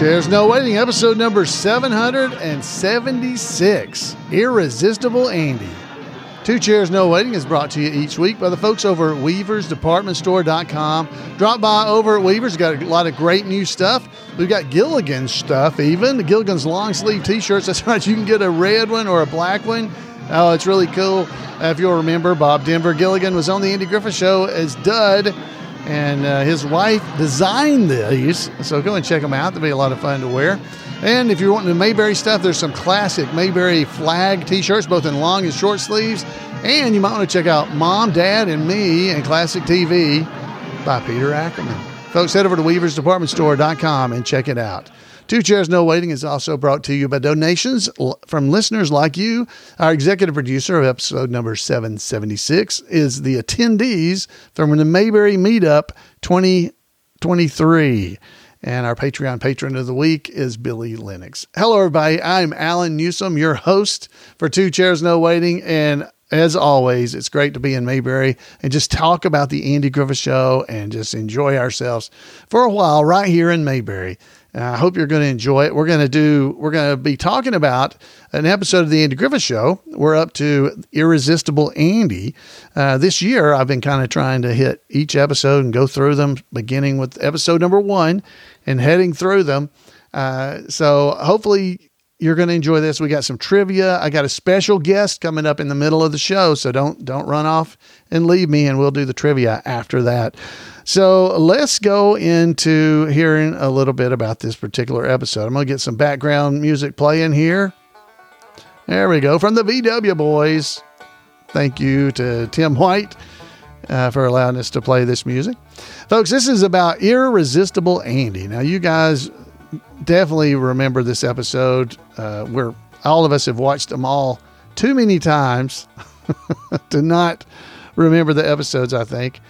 Chairs No Waiting, episode number 776 Irresistible Andy. Two Chairs No Waiting is brought to you each week by the folks over at weaversdepartmentstore.com. Drop by over at Weavers, got a lot of great new stuff. We've got Gilligan's stuff, even The Gilligan's long sleeve t shirts. That's right, you can get a red one or a black one. Oh, it's really cool. If you'll remember, Bob Denver Gilligan was on the Andy Griffith Show as Dud and uh, his wife designed these. So go and check them out. They'll be a lot of fun to wear. And if you're wanting the Mayberry stuff, there's some classic Mayberry flag t-shirts, both in long and short sleeves. And you might want to check out Mom, Dad, and Me and Classic TV by Peter Ackerman. Folks, head over to weaversdepartmentstore.com and check it out. Two Chairs No Waiting is also brought to you by donations from listeners like you. Our executive producer of episode number 776 is the attendees from the Mayberry Meetup 2023. And our Patreon patron of the week is Billy Lennox. Hello, everybody. I'm Allan Newsome, your host for Two Chairs No Waiting. And as always, it's great to be in Mayberry and just talk about the Andy Griffith Show and just enjoy ourselves for a while right here in Mayberry. And I hope you're going to enjoy it. We're going to do, we're going to be talking about an episode of the Andy Griffith Show. We're up to Irresistible Andy. Uh, this year, I've been kind of trying to hit each episode and go through them, beginning with episode number one and heading through them. Uh, so hopefully you're going to enjoy this. We got some trivia. I got a special guest coming up in the middle of the show, so don't don't run off and leave me, and we'll do the trivia after that. So let's go into hearing a little bit about this particular episode. I'm going to get some background music playing here. There we go from the VW Boys. Thank you to Tim White uh, for allowing us to play this music. Folks, this is about Irresistible Andy. Now, you guys definitely remember this episode uh, where all of us have watched them all too many times to not remember the episodes, I think.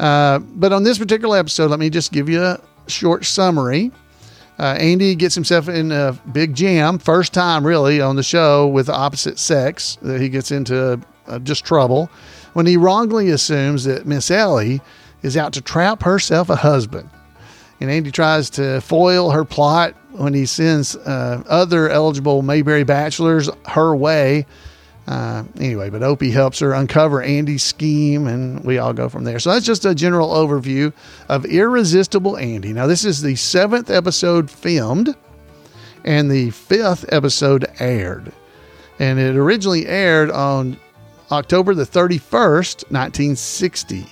Uh, but on this particular episode, let me just give you a short summary. Uh, Andy gets himself in a big jam, first time really on the show with the opposite sex. That he gets into uh, just trouble when he wrongly assumes that Miss Ellie is out to trap herself a husband. And Andy tries to foil her plot when he sends uh, other eligible Mayberry bachelors her way. Uh, anyway, but Opie helps her uncover Andy's scheme, and we all go from there. So that's just a general overview of Irresistible Andy. Now, this is the seventh episode filmed, and the fifth episode aired. And it originally aired on October the 31st, 1960.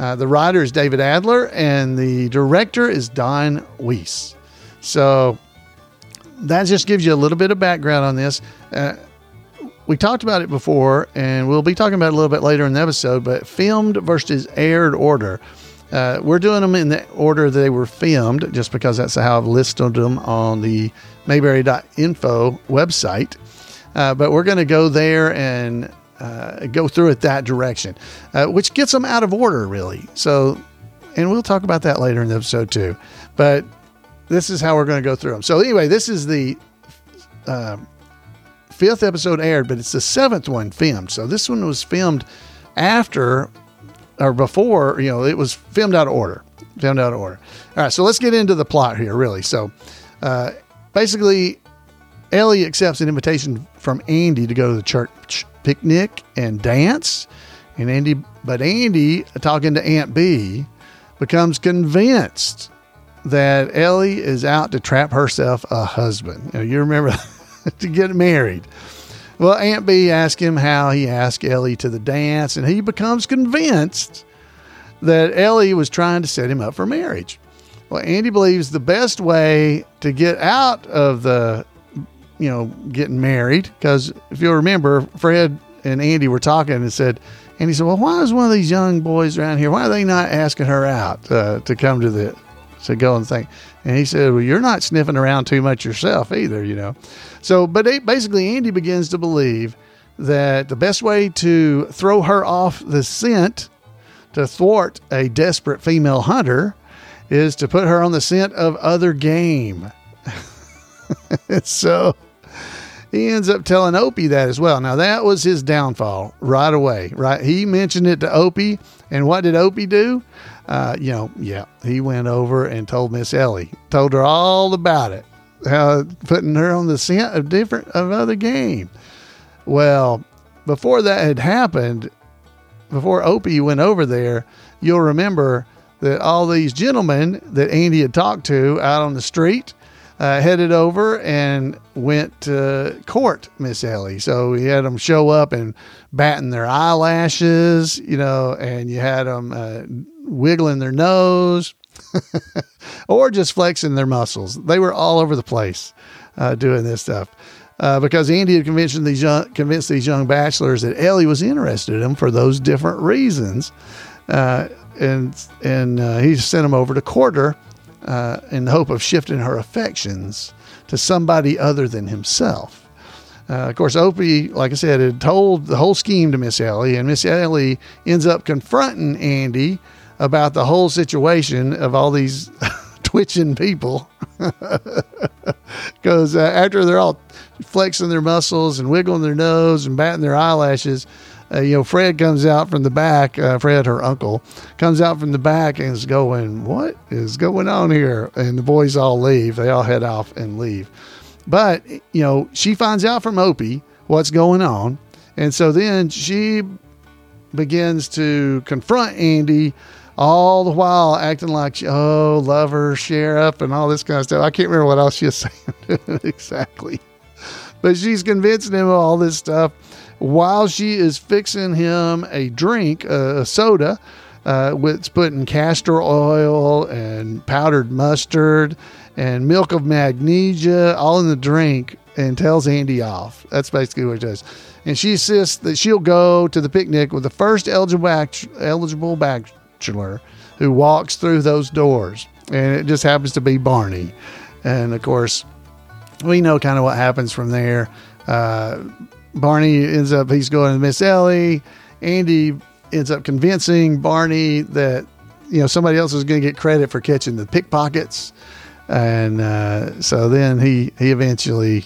Uh, the writer is David Adler, and the director is Don Weiss. So that just gives you a little bit of background on this. Uh, we talked about it before, and we'll be talking about it a little bit later in the episode, but filmed versus aired order. Uh, we're doing them in the order they were filmed, just because that's how I've listed them on the Mayberry.info website. Uh, but we're going to go there and uh, go through it that direction, uh, which gets them out of order, really. So, and we'll talk about that later in the episode too. But this is how we're going to go through them. So, anyway, this is the uh, fifth episode aired, but it's the seventh one filmed. So, this one was filmed after or before, you know, it was filmed out of order. Filmed out of order. All right, so let's get into the plot here, really. So, uh, basically, Ellie accepts an invitation from Andy to go to the church picnic and dance. And Andy, but Andy, talking to Aunt Bee, becomes convinced that Ellie is out to trap herself a husband. You, remember to get married. Well, Aunt Bee asks him how he asked Ellie to the dance, and he becomes convinced that Ellie was trying to set him up for marriage. Well, Andy believes the best way to get out of the you know, getting married. Because if you'll remember, Fred and Andy were talking and said, and he said, well, why is one of these young boys around here? Why are they not asking her out uh, to come to the to go and think? And he said, well, you're not sniffing around too much yourself either, you know. So, but basically, Andy begins to believe that the best way to throw her off the scent to thwart a desperate female hunter is to put her on the scent of other game. so he ends up telling Opie that as well. Now that was his downfall right away, right? He mentioned it to Opie, and what did Opie do? Uh, you know, yeah, he went over and told Miss Ellie, told her all about it, putting her on the scent of different of other game. Well, before that had happened, before Opie went over there, you'll remember that all these gentlemen that Andy had talked to out on the street uh, headed over and went to court Miss Ellie. So he had them show up and batting their eyelashes, you know, and you had them uh, wiggling their nose or just flexing their muscles. They were all over the place uh, doing this stuff. Uh, because Andy had convinced these young, convinced these young bachelors that Ellie was interested in them for those different reasons, uh, and and uh, he sent them over to Quarter uh, in the hope of shifting her affections to somebody other than himself. Uh, of course, Opie, like I said, had told the whole scheme to Miss Ellie, and Miss Ellie ends up confronting Andy about the whole situation of all these twitching people. Because uh, after they're all flexing their muscles and wiggling their nose and batting their eyelashes, uh, you know, Fred comes out from the back. Uh, Fred, her uncle, comes out from the back and is going, "What is going on here?" And the boys all leave. They all head off and leave. But you know, she finds out from Opie what's going on, and so then she begins to confront Andy. All the while acting like, oh, lover, sheriff, and all this kind of stuff. I can't remember what else she was saying exactly. But she's convincing him of all this stuff while she is fixing him a drink, a soda, uh, with putting castor oil and powdered mustard and milk of magnesia all in the drink and tells Andy off. That's basically what it does. And she insists that she'll go to the picnic with the first eligible, eligible bachelor who walks through those doors. And it just happens to be Barney. And of course, we know kind of what happens from there. Uh, Barney ends up he's going to Miss Ellie. Andy ends up convincing Barney that you know somebody else is going to get credit for catching the pickpockets, and uh, so then he he eventually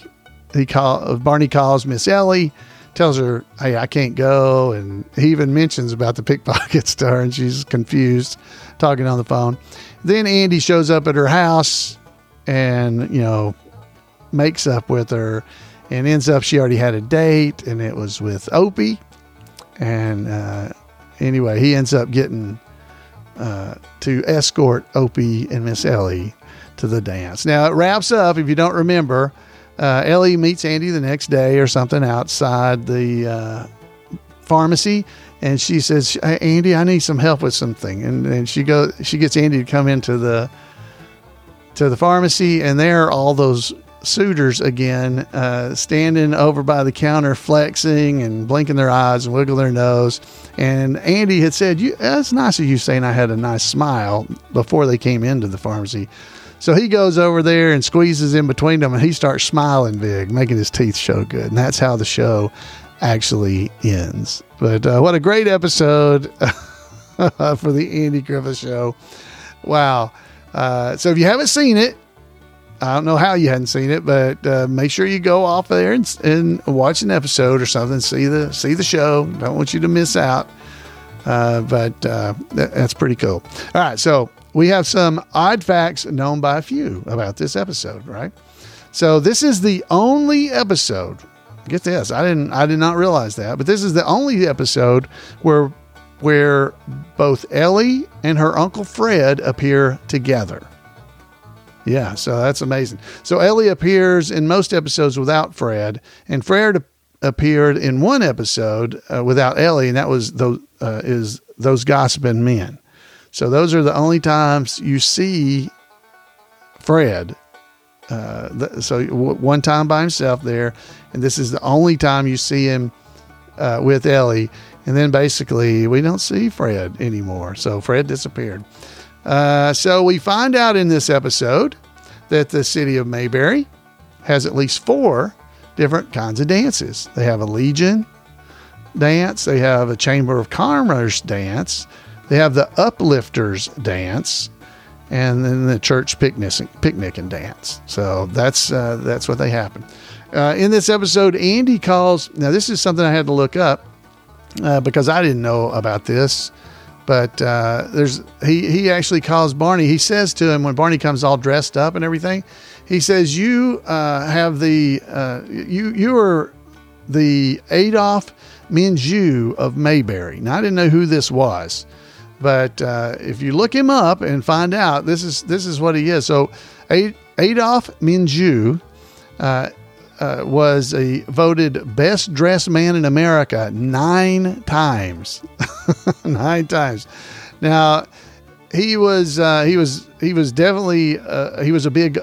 he call Barney calls Miss Ellie, tells her, "Hey, I can't go," and he even mentions about the pickpockets to her, and she's confused, talking on the phone. Then Andy shows up at her house, and you know makes up with her and ends up she already had a date and it was with Opie. And uh, anyway, he ends up getting uh, to escort Opie and Miss Ellie to the dance. Now it wraps up. If you don't remember, uh, Ellie meets Andy the next day or something outside the uh, pharmacy, and she says, hey, "Andy, I need some help with something." And, and she goes, she gets Andy to come into the to the pharmacy, and there are all those suitors again, uh, standing over by the counter, flexing and blinking their eyes and wiggling their nose. And Andy had said, "You, that's nice of you saying I had a nice smile before they came into the pharmacy." So he goes over there and squeezes in between them, and he starts smiling big, making his teeth show good. And that's how the show actually ends. But uh, what a great episode for the Andy Griffith Show! Wow. Uh, so if you haven't seen it, I don't know how you hadn't seen it, but uh, make sure you go off there and, and, watch an episode or something. See the see the show. Don't want you to miss out. Uh, but uh, that, that's pretty cool. All right, so we have some odd facts known by a few about this episode. Right. So this is the only episode. Get this, I didn't I did not realize that, but this is the only episode where where both Ellie and her uncle Fred appear together. Yeah, so that's amazing. So Ellie appears in most episodes without Fred, and Fred appeared in one episode uh, without Ellie, and that was those uh, is those gossiping men. So those are the only times you see Fred. Uh, so w- one time by himself there, and this is the only time you see him uh, with Ellie, and then basically we don't see Fred anymore. So Fred disappeared. Uh, so we find out in this episode that the city of Mayberry has at least four different kinds of dances. They have a Legion dance, they have a Chamber of Commerce dance, they have the Uplifters dance, and then the church picnic, picnic and dance. So that's uh, that's what they happen. Uh, in this episode, Andy calls. Now this is something I had to look up uh, because I didn't know about this But uh, there's he he actually calls Barney. He says to him when Barney comes all dressed up and everything, he says, "You uh, have the uh, you you are the Adolphe Menjou of Mayberry." Now I didn't know who this was, but uh, if you look him up and find out, this is this is what he is. So Adolphe Menjou. Uh, uh, was a voted best dressed man in America nine times, nine times. Now, he was uh, he was he was definitely uh, he was a big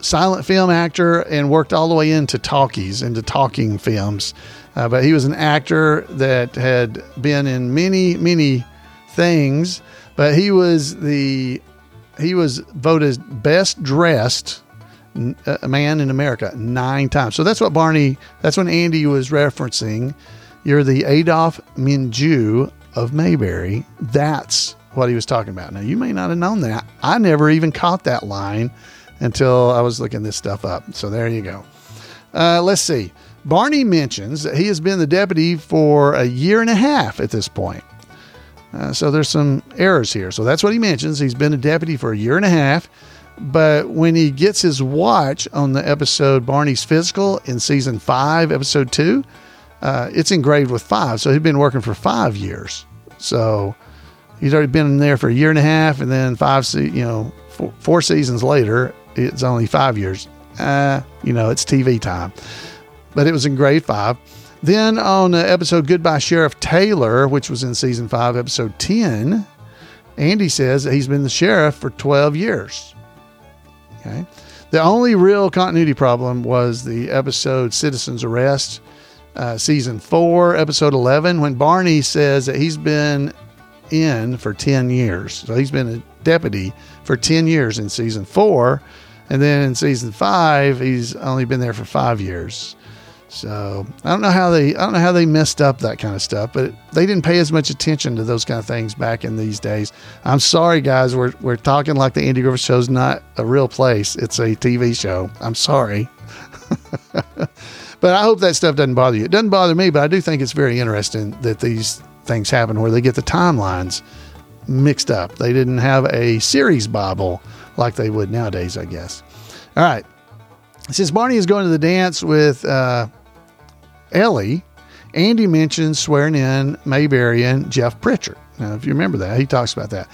silent film actor and worked all the way into talkies into talking films. Uh, but he was an actor that had been in many many things. But he was the he was voted best dressed a man in America nine times. So that's what Barney, that's when Andy was referencing. You're the Adolphe Menjou of Mayberry. That's what he was talking about. Now, you may not have known that. I never even caught that line until I was looking this stuff up. So there you go. Uh, let's see. Barney mentions that he has been the deputy for a year and a half at this point. Uh, so there's some errors here. So that's what he mentions. He's been a deputy for a year and a half. But when he gets his watch on the episode Barney's Physical in season five, episode two, uh, it's engraved with five. So he'd been working for five years. So he's already been in there for a year and a half, and then five, you know, four, four seasons later, it's only five years. Uh, you know, it's TV time. But it was in grade five. Then on the episode Goodbye Sheriff Taylor, which was in season five, episode 10, Andy says that he's been the sheriff for 12 years. Okay. The only real continuity problem was the episode Citizen's Arrest, uh, season four, episode 11, when Barney says that he's been in for 10 years. So he's been a deputy for 10 years in season four. And then in season five, he's only been there for five years. So I don't know how they I don't know how they messed up that kind of stuff, but they didn't pay as much attention to those kind of things back in these days. I'm sorry, guys. We're we're talking like the Andy Griffith Show's not a real place. It's a TV show. I'm sorry. but I hope that stuff doesn't bother you. It doesn't bother me, but I do think it's very interesting that these things happen where they get the timelines mixed up. They didn't have a series Bible like they would nowadays, I guess. All right. Since Barney is going to the dance with uh, Ellie, Andy mentions swearing in Mayberry and Jeff Pritchard. Now, if you remember that, he talks about that.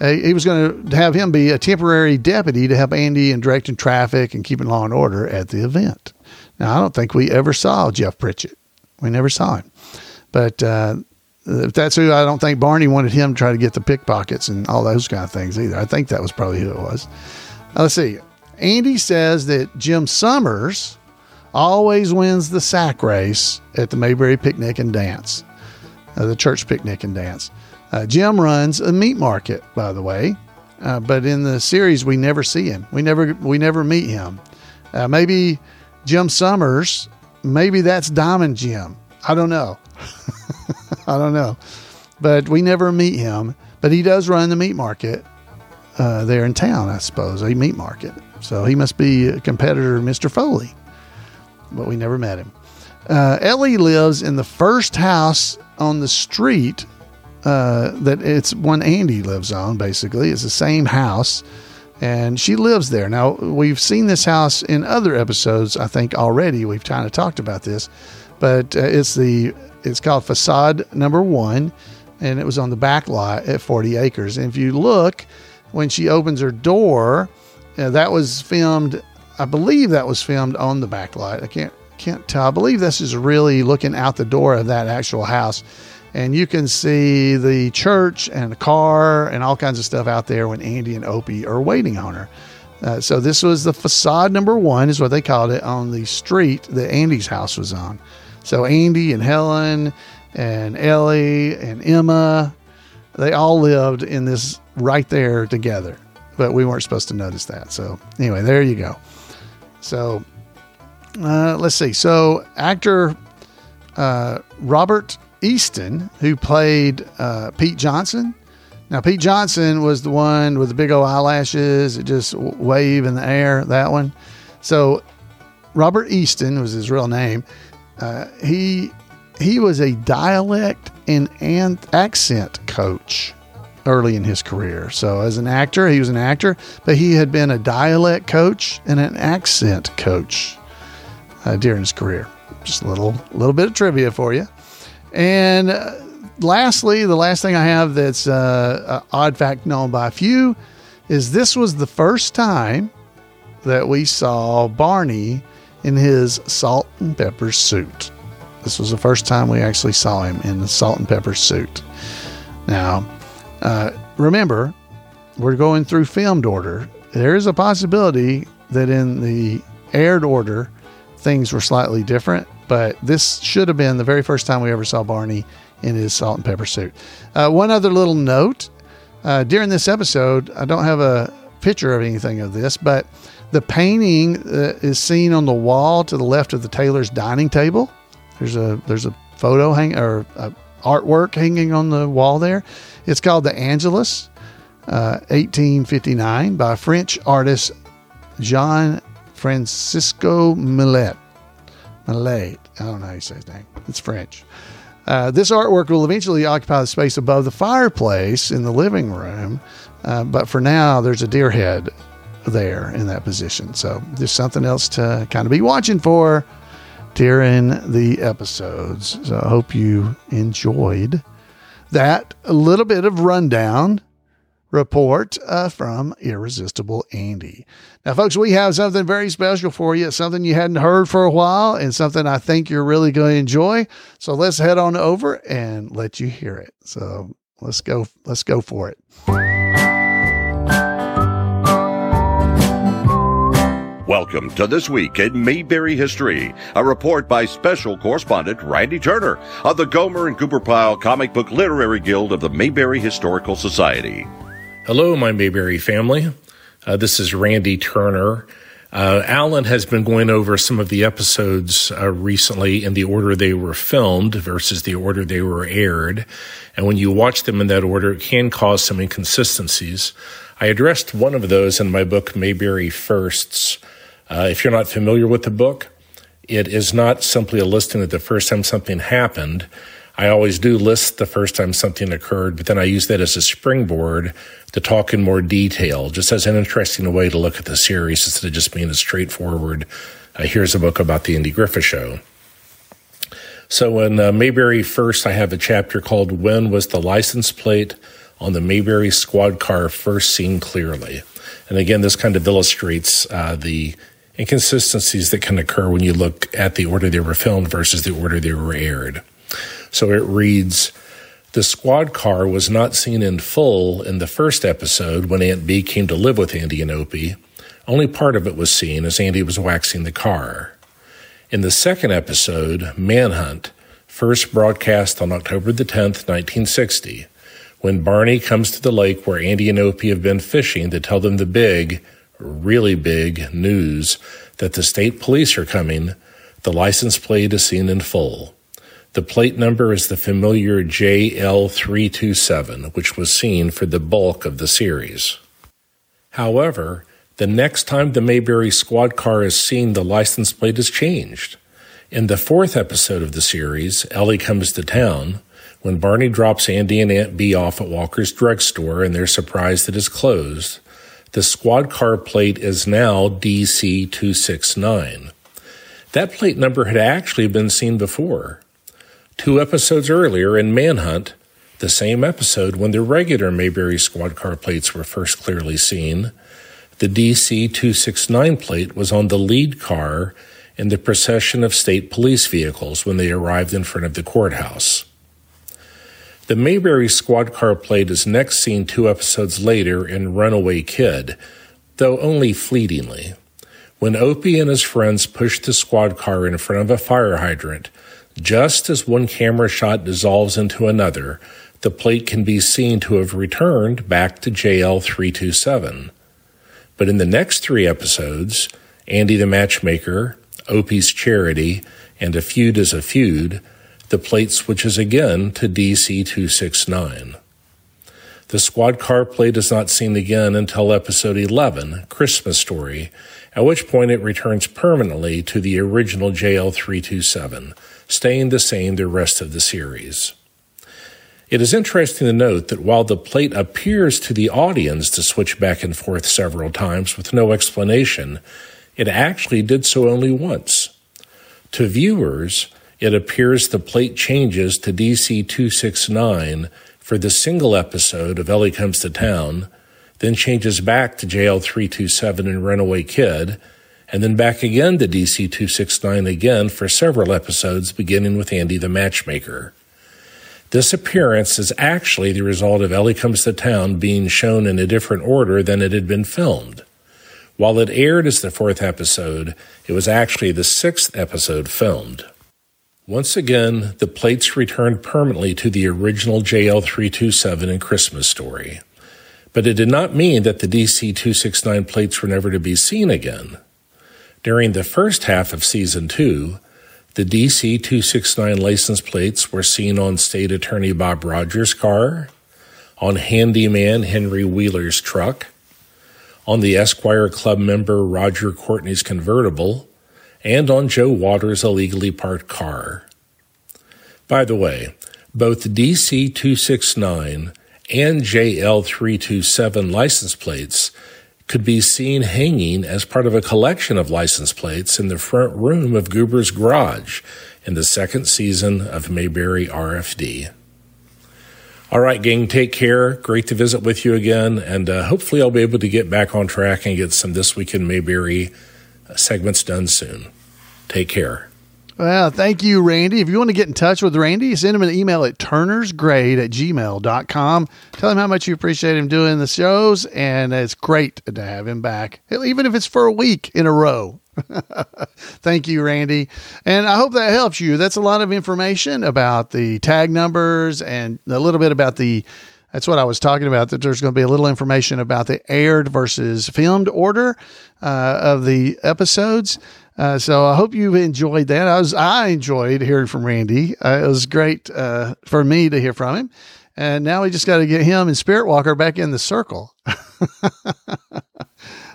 Uh, he was going to have him be a temporary deputy to help Andy in directing traffic and keeping law and order at the event. Now, I don't think we ever saw Jeff Pritchett. We never saw him. But uh, if that's who, I don't think Barney wanted him to try to get the pickpockets and all those kind of things either. I think that was probably who it was. Now, let's see. Andy says that Jim Summers always wins the sack race at the Mayberry Picnic and Dance, uh, the church picnic and dance. Uh, Jim runs a meat market, by the way, uh, but in the series we never see him. We never we never meet him. Uh, maybe Jim Summers, maybe that's Diamond Jim. I don't know. I don't know, but we never meet him. But he does run the meat market uh, there in town, I suppose, a meat market. So he must be a competitor, Mr. Foley but we never met him. Uh, Ellie lives in the first house on the street uh, that it's one Andy lives on, basically. It's the same house, and she lives there. Now, we've seen this house in other episodes, I think, already. We've kind of talked about this, but uh, it's the it's called Facade Number One, and it was on the back lot at 40 acres. And if you look, when she opens her door, uh, that was filmed I believe that was filmed on the backlight. I can't can't tell. I believe this is really looking out the door of that actual house. And you can see the church and the car and all kinds of stuff out there when Andy and Opie are waiting on her. Uh, so this was the facade number one, is what they called it, on the street that Andy's house was on. So Andy and Helen and Ellie and Emma, they all lived in this right there together. But we weren't supposed to notice that. So anyway, there you go. So uh, let's see. So actor uh, Robert Easton, who played uh, Pete Johnson. Now, Pete Johnson was the one with the big old eyelashes that just wave in the air, that one. So, Robert Easton was his real name. Uh, he he was a dialect and, and accent coach. Early in his career. So, as an actor, he was an actor, but he had been a dialect coach and an accent coach uh, during his career. Just a little, little bit of trivia for you. And uh, lastly, the last thing I have that's uh, odd fact known by a few is this was the first time that we saw Barney in his salt and pepper suit. This was the first time we actually saw him in the salt and pepper suit. Now, uh, remember, we're going through filmed order. There is a possibility that in the aired order, things were slightly different, but this should have been the very first time we ever saw Barney in his salt and pepper suit. Uh, one other little note uh, during this episode, I don't have a picture of anything of this, but the painting uh, is seen on the wall to the left of the Taylor's dining table. There's a there's a photo hang or artwork hanging on the wall there. It's called the Angelus, uh, 1859, by French artist Jean Francisco Millet. Millet. I don't know how you say his name. It's French. Uh, this artwork will eventually occupy the space above the fireplace in the living room, uh, but for now, there's a deer head there in that position. So there's something else to kind of be watching for during the episodes. So I hope you enjoyed that little bit of rundown report uh, from Irresistible Andy. Now, folks, we have something very special for you, something you hadn't heard for a while, and something I think you're really going to enjoy. So let's head on over and let you hear it. So let's go. Let's go for it. Welcome to This Week in Mayberry History, a report by special correspondent Randy Turner of the Gomer and Goober Pyle Comic Book Literary Guild of the Mayberry Historical Society. Hello, my Mayberry family. Uh, this is Randy Turner. Uh, Allan has been going over some of the episodes uh, recently in the order they were filmed versus the order they were aired. And when you watch them in that order, it can cause some inconsistencies. I addressed one of those in my book, Mayberry Firsts. Uh, if you're not familiar with the book, it is not simply a listing of the first time something happened. I always do list the first time something occurred, but then I use that as a springboard to talk in more detail, just as an interesting way to look at the series instead of just being a straightforward, uh, here's a book about the Andy Griffith Show. So in uh, Mayberry First, I have a chapter called When Was the License Plate on the Mayberry Squad Car First Seen Clearly? And again, this kind of illustrates uh, the inconsistencies that can occur when you look at the order they were filmed versus the order they were aired. So it reads The squad car was not seen in full in the first episode when Aunt Bee came to live with Andy and Opie. Only part of it was seen as Andy was waxing the car. In the second episode, Manhunt, first broadcast on October the 10th, 1960, when Barney comes to the lake where Andy and Opie have been fishing to tell them the big, really big news that the state police are coming, the license plate is seen in full. The plate number is the familiar JL327, which was seen for the bulk of the series. However, the next time the Mayberry squad car is seen, the license plate is changed. In the fourth episode of the series, Ellie comes to town. When Barney drops Andy and Aunt Bee off at Walker's drugstore and they're surprised that it is closed, the squad car plate is now DC269. That plate number had actually been seen before. Two episodes earlier in Manhunt, the same episode when the regular Mayberry squad car plates were first clearly seen, the DC 269 plate was on the lead car in the procession of state police vehicles when they arrived in front of the courthouse. The Mayberry squad car plate is next seen two episodes later in Runaway Kid, though only fleetingly. When Opie and his friends push the squad car in front of a fire hydrant, just as one camera shot dissolves into another, the plate can be seen to have returned back to JL 327. But in the next three episodes, Andy the Matchmaker, Opie's Charity, and A Feud is a Feud, the plate switches again to DC 269. The squad car plate is not seen again until episode 11, Christmas Story, at which point it returns permanently to the original JL 327 staying the same the rest of the series. It is interesting to note that while the plate appears to the audience to switch back and forth several times with no explanation, it actually did so only once. To viewers, it appears the plate changes to DC 269 for the single episode of Ellie Comes to Town, then changes back to JL 327 and Runaway Kid, and then back again to DC 269 again for several episodes, beginning with Andy the Matchmaker. This appearance is actually the result of Ellie Comes to Town being shown in a different order than it had been filmed. While it aired as the fourth episode, it was actually the sixth episode filmed. Once again, the plates returned permanently to the original JL327 and Christmas story. But it did not mean that the DC 269 plates were never to be seen again. During the first half of season two, the DC 269 license plates were seen on State Attorney Bob Rogers' car, on handyman Henry Wheeler's truck, on the Esquire Club member Roger Courtney's convertible, and on Joe Waters' illegally parked car. By the way, both DC 269 and JL 327 license plates could be seen hanging as part of a collection of license plates in the front room of Goober's Garage in the second season of Mayberry RFD. All right, gang, take care. Great to visit with you again, and uh, hopefully I'll be able to get back on track and get some This Week in Mayberry segments done soon. Take care. Well, thank you, Randy. If you want to get in touch with Randy, send him an email at turnersgrade at gmail.com. Tell him how much you appreciate him doing the shows, and it's great to have him back, even if it's for a week in a row. Thank you, Randy. And I hope that helps you. That's a lot of information about the tag numbers and a little bit about the. That's what I was talking about. That there's going to be a little information about the aired versus filmed order uh, of the episodes. Uh, so I hope you enjoyed that. I was I enjoyed hearing from Randy. Uh, it was great uh, for me to hear from him. And now we just got to get him and Spirit Walker back in the circle.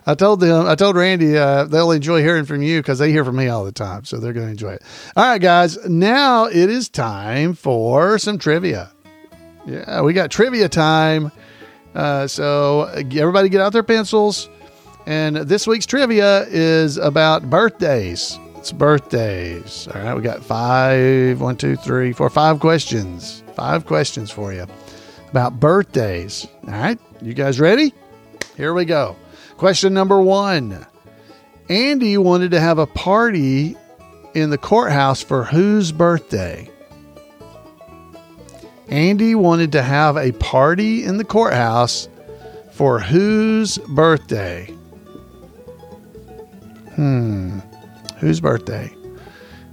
I told them, I told Randy, uh, they'll enjoy hearing from you because they hear from me all the time. So they're going to enjoy it. All right, guys. Now it is time for some trivia. Yeah, we got trivia time. Uh, so everybody get out their pencils. And this week's trivia is about birthdays. It's birthdays. All right, we got five, one, two, three, four, five questions. Five questions for you about birthdays. All right, you guys ready? Here we go. Question number one Andy wanted to have a party in the courthouse for whose birthday? Andy wanted to have a party in the courthouse for whose birthday? Hmm. Whose birthday?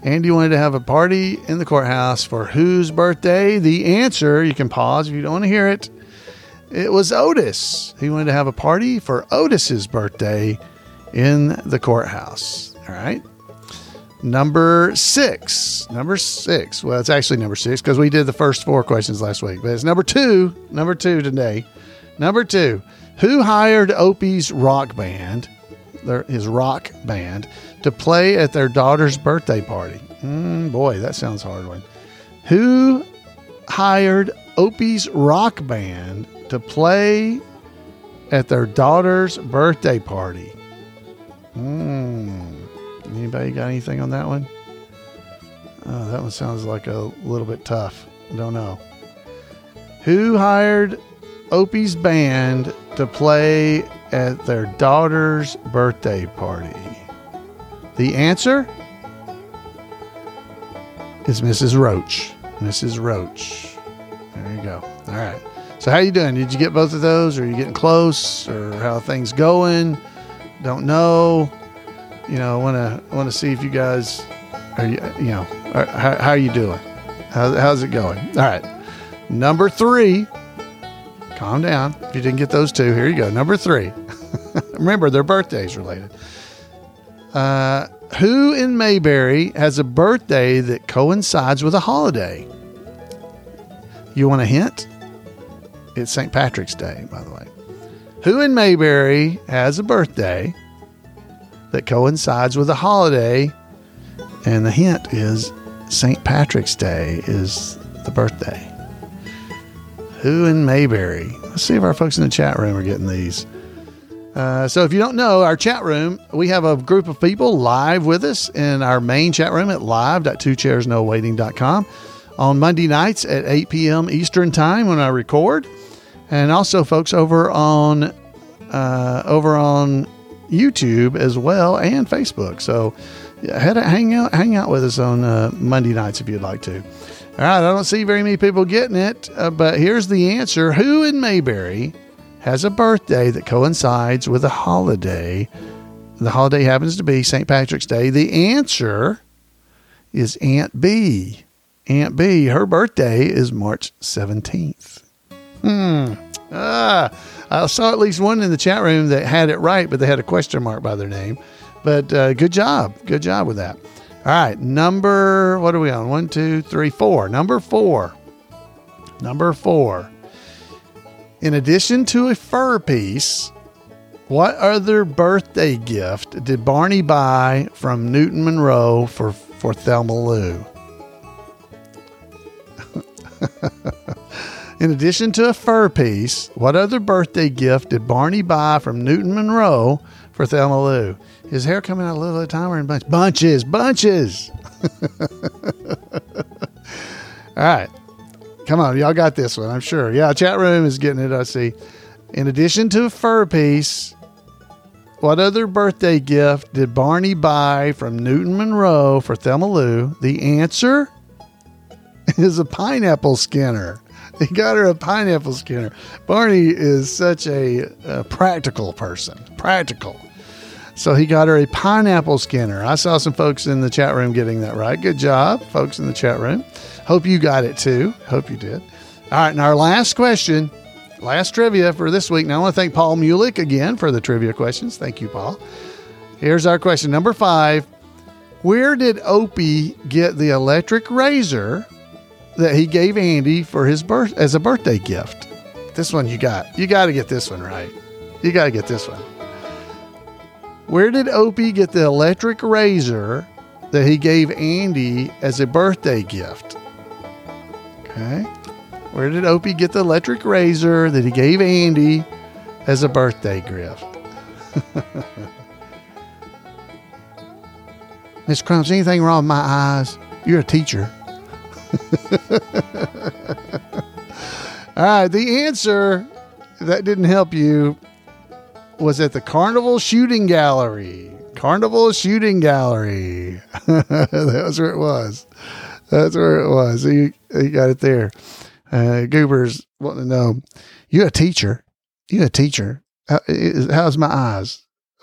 Andy wanted to have a party in the courthouse for whose birthday? The answer, you can pause if you don't want to hear it. It was Otis. He wanted to have a party for Otis's birthday in the courthouse. All right. Number six. Number six. Well, it's actually number six because we did the first four questions last week, but it's number two. Number two today. Number two. Who hired Opie's rock band their, his rock band to play at their daughter's birthday party. Mm, boy, that sounds hard one. Who hired Opie's rock band to play at their daughter's birthday party? Mm, anybody got anything on that one? Oh, that one sounds like a little bit tough. I don't know. Who hired Opie's band to play at their daughter's birthday party? The answer is Mrs. Roach. Mrs. Roach. There you go. All right. So how you doing? Did you get both of those? Are you getting close? Or how things going? Don't know. You know, want to want to see if you guys are you you know are, how, how are you doing? How, how's it going? All right. Number three. Calm down. If you didn't get those two, here you go. Number three. Remember, their birthdays related. Uh, who in Mayberry has a birthday that coincides with a holiday? You want a hint? It's St. Patrick's Day, by the way. Who in Mayberry has a birthday that coincides with a holiday? And the hint is St. Patrick's Day is the birthday. Who in Mayberry? Let's see if our folks in the chat room are getting these. Uh, so if you don't know our chat room, we have a group of people live with us in our main chat room at live.twochairsnowaiting.com on Monday nights at 8 p.m. Eastern time when I record. And also folks over on uh, over on YouTube as well and Facebook. So head hang out hang out with us on uh, Monday nights if you'd like to. All right, I don't see very many people getting it, uh, but here's the answer. Who in Mayberry has a birthday that coincides with a holiday. The holiday happens to be St. Patrick's Day. The answer is Aunt Bee. Aunt Bee, her birthday is March 17th. Hmm. Ah, I saw at least one in the chat room that had it right, but they had a question mark by their name. But uh, good job. Good job with that. All right. Number, what are we on? One, two, three, four. Number four. Number four. In addition to a fur piece, what other birthday gift did Barney buy from Newton Monroe for, for Thelma Lou? In addition to a fur piece, what other birthday gift did Barney buy from Newton Monroe for Thelma Lou? His hair coming out a little at a time or in bunch? Bunches, bunches. All right. Come on, y'all got this one, I'm sure. Yeah, chat room is getting it, I see. In addition to a fur piece, what other birthday gift did Barney buy from Newton Monroe for Thelma Lou? The answer is a pineapple skinner. He got her a pineapple skinner. Barney is such a, a practical person. Practical. So he got her a pineapple skinner. I saw some folks in the chat room getting that right. Good job, folks in the chat room. Hope you got it too. Hope you did. All right, and our last question, last trivia for this week. Now, I want to thank Paul Mulick again for the trivia questions. Thank you, Paul. Here's our question number five Where did Opie get the electric razor that he gave Andy for his birth as a birthday gift? This one you got. You got to get this one right. You got to get this one. Where did Opie get the electric razor that he gave Andy as a birthday gift? Okay. Where did Opie get the electric razor that he gave Andy as a birthday gift? Miss Crumbs, anything wrong with my eyes? You're a teacher. All right, the answer that didn't help you was at the Carnival Shooting Gallery. Carnival Shooting Gallery. That's where it was. That's where it was. You, you got it there. Uh, Goobers wanting to know, you a teacher? You a teacher? How, how's my eyes?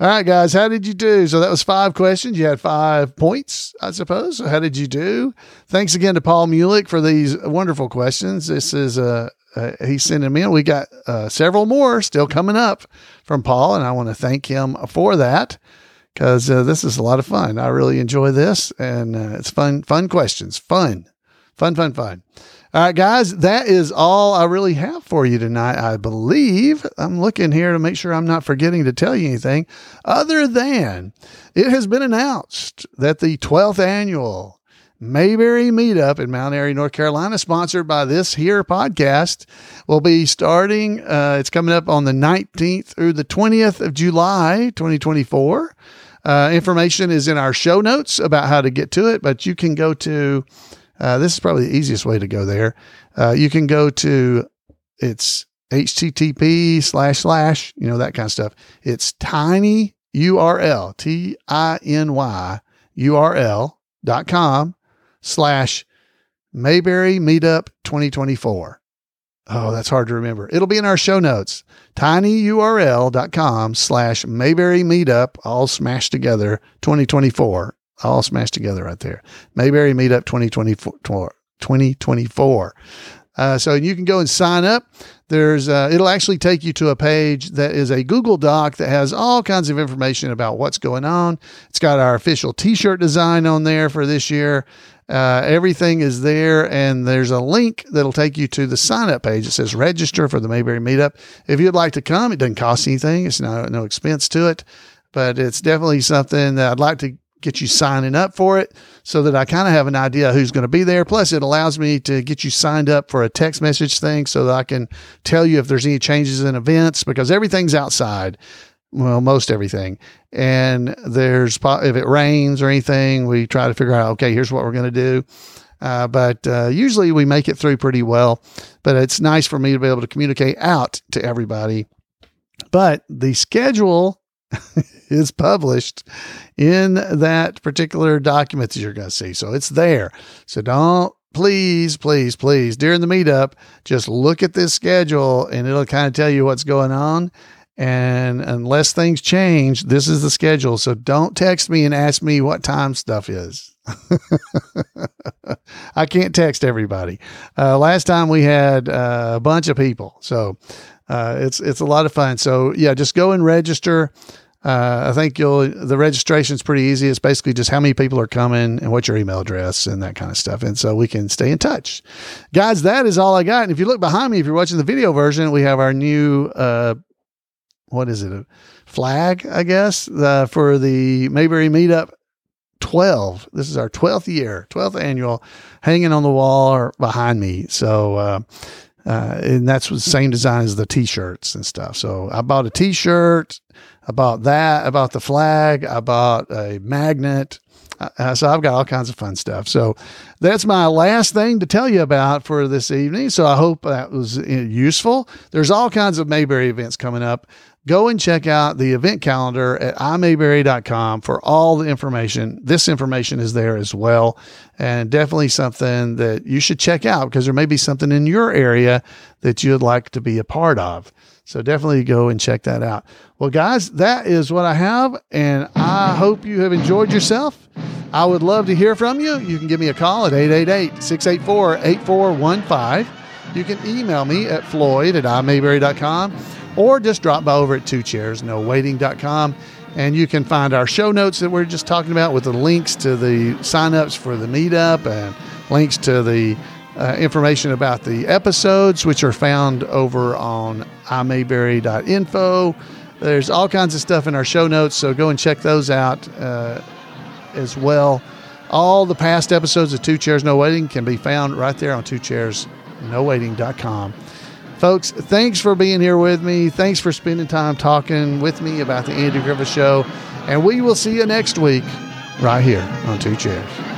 All right, guys, how did you do? So that was five questions. You had five points, I suppose. So how did you do? Thanks again to Paul Mulick for these wonderful questions. This is uh, uh he's sending them in. We got uh, several more still coming up from Paul, and I want to thank him for that because uh, this is a lot of fun. I really enjoy this, and uh, it's fun, fun questions, fun, fun, fun, fun. All right, guys, that is all I really have for you tonight. I believe I'm looking here to make sure I'm not forgetting to tell you anything other than it has been announced that the 12th annual Mayberry Meetup in Mount Airy, North Carolina, sponsored by this here podcast, will be starting. Uh, it's coming up on the 19th through the 20th of July, 2024. Uh, information is in our show notes about how to get to it, but you can go to uh, this is probably the easiest way to go there. Uh, you can go to it's http slash slash you know that kind of stuff. It's tiny URL t i n y url dot com slash Mayberry Meetup 2024. Oh, that's hard to remember. It'll be in our show notes. tinyurl.com slash Mayberry Meetup, all smashed together 2024 all smashed together right there. Mayberry Meetup 2024. 2024. Uh, so you can go and sign up. There's uh, it'll actually take you to a page that is a Google Doc that has all kinds of information about what's going on. It's got our official T-shirt design on there for this year. Uh, everything is there, and there's a link that'll take you to the sign up page. It says register for the Mayberry Meetup. If you'd like to come, it doesn't cost anything. It's no no expense to it, but it's definitely something that I'd like to get you signing up for it so that I kind of have an idea who's going to be there. Plus, it allows me to get you signed up for a text message thing so that I can tell you if there's any changes in events because everything's outside. Well, most everything. And there's, if it rains or anything, we try to figure out, okay, here's what we're going to do. Uh, but uh, usually we make it through pretty well. But it's nice for me to be able to communicate out to everybody. But the schedule is published in that particular document that you're going to see. So it's there. So don't, please, please, please, during the meetup, just look at this schedule and it'll kind of tell you what's going on. And unless things change, this is the schedule. So don't text me and ask me what time stuff is. I can't text everybody. Uh, last time we had uh, a bunch of people. So uh, it's, it's a lot of fun. So yeah, just go and register. Uh, I think you'll the registration is pretty easy. It's basically just how many people are coming and what's your email address and that kind of stuff. And so we can stay in touch, guys. That is all I got. And if you look behind me, if you're watching the video version, we have our new uh, what is it a flag? I guess uh, for the Mayberry Meetup 12. This is our 12th year, 12th annual, hanging on the wall or behind me. So. Uh, uh, and that's the same design as the t-shirts and stuff. So I bought a t-shirt, I bought that, about the flag, about a magnet. Uh, so I've got all kinds of fun stuff. So that's my last thing to tell you about for this evening. So I hope that was uh, useful. There's all kinds of Mayberry events coming up go and check out the event calendar at imayberry.com for all the information. This information is there as well, and definitely something that you should check out because there may be something in your area that you'd like to be a part of. So definitely go and check that out. Well, guys, that is what I have, and I hope you have enjoyed yourself. I would love to hear from you. You can give me a call at 888 684 8415. You can email me at floyd at imayberry.com or just drop by over at two chairs no waiting.com and you can find our show notes that we're just talking about with the links to the signups for the meetup and links to the uh, information about the episodes, which are found over on imayberry.info. There's all kinds of stuff in our show notes, so go and check those out uh, as well. All the past episodes of Two Chairs No Waiting can be found right there on two chairs no waiting.com. Folks, thanks for being here with me. Thanks for spending time talking with me about the Andy Griffith Show. And we will see you next week right here on Two Chairs.